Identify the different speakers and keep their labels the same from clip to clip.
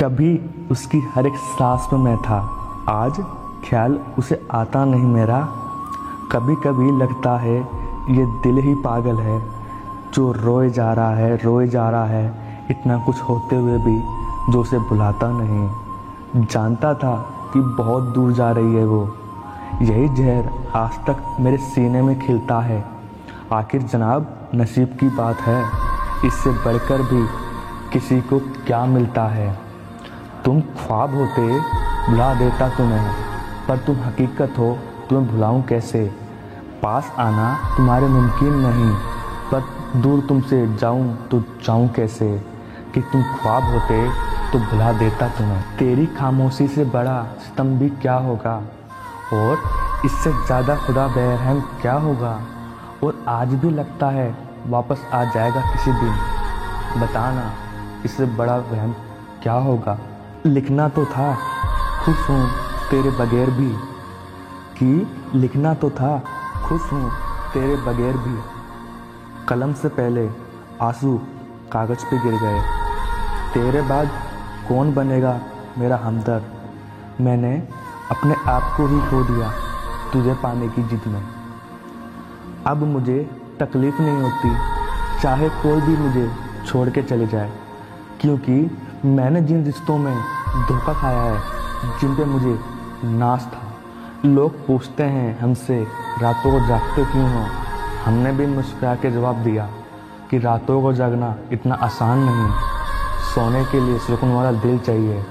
Speaker 1: कभी उसकी हर एक सांस में मैं था। आज ख्याल उसे आता नहीं मेरा। कभी कभी लगता है, ये दिल ही पागल है। जो रोए जा रहा है, रोए जा रहा है। इतना कुछ होते हुए भी जो उसे बुलाता नहीं। जानता था कि बहुत दूर जा रही है वो। यही जहर आज तक मेरे सीने में खिलता है। आखिर जनाब, नसीब की बात है। इससे बढ़कर भी किसी को क्या मिलता है? तुम ख्वाब होते भुला देता तुम्हें, पर तुम हकीकत हो तुम्हें भुलाऊं कैसे? पास आना तुम्हारे मुमकिन नहीं, पर दूर तुमसे जाऊँ तो जाऊँ कैसे? कि तुम ख्वाब होते तो भुला देता तुम्हें। तेरी खामोशी से बड़ा सितम भी क्या होगा? और इससे ज़्यादा खुदा बेरहम क्या होगा? और आज भी लगता है वापस आ जाएगा किसी दिन। बताना इससे बड़ा वहम क्या होगा? लिखना तो था, खुश हूँ तेरे बगैर भी। कि लिखना तो था, खुश हूँ तेरे बगैर भी। कलम से पहले आँसू कागज़ पे गिर गए। तेरे बाद कौन बनेगा मेरा हमदर्द? मैंने अपने आप को ही खो दिया तुझे पाने की जिद में। अब मुझे तकलीफ़ नहीं होती, चाहे कोई भी मुझे छोड़ के चले जाए, क्योंकि मैंने जिन रिश्तों में धोखा खाया है, जिन पे मुझे नाच था। लोग पूछते हैं, हमसे रातों को जागते क्यों हो? हमने भी मुस्कुरा के जवाब दिया कि रातों को जागना इतना आसान नहीं। सोने के लिए सुकून वाला दिल चाहिए,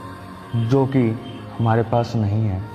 Speaker 1: जो कि हमारे पास नहीं है।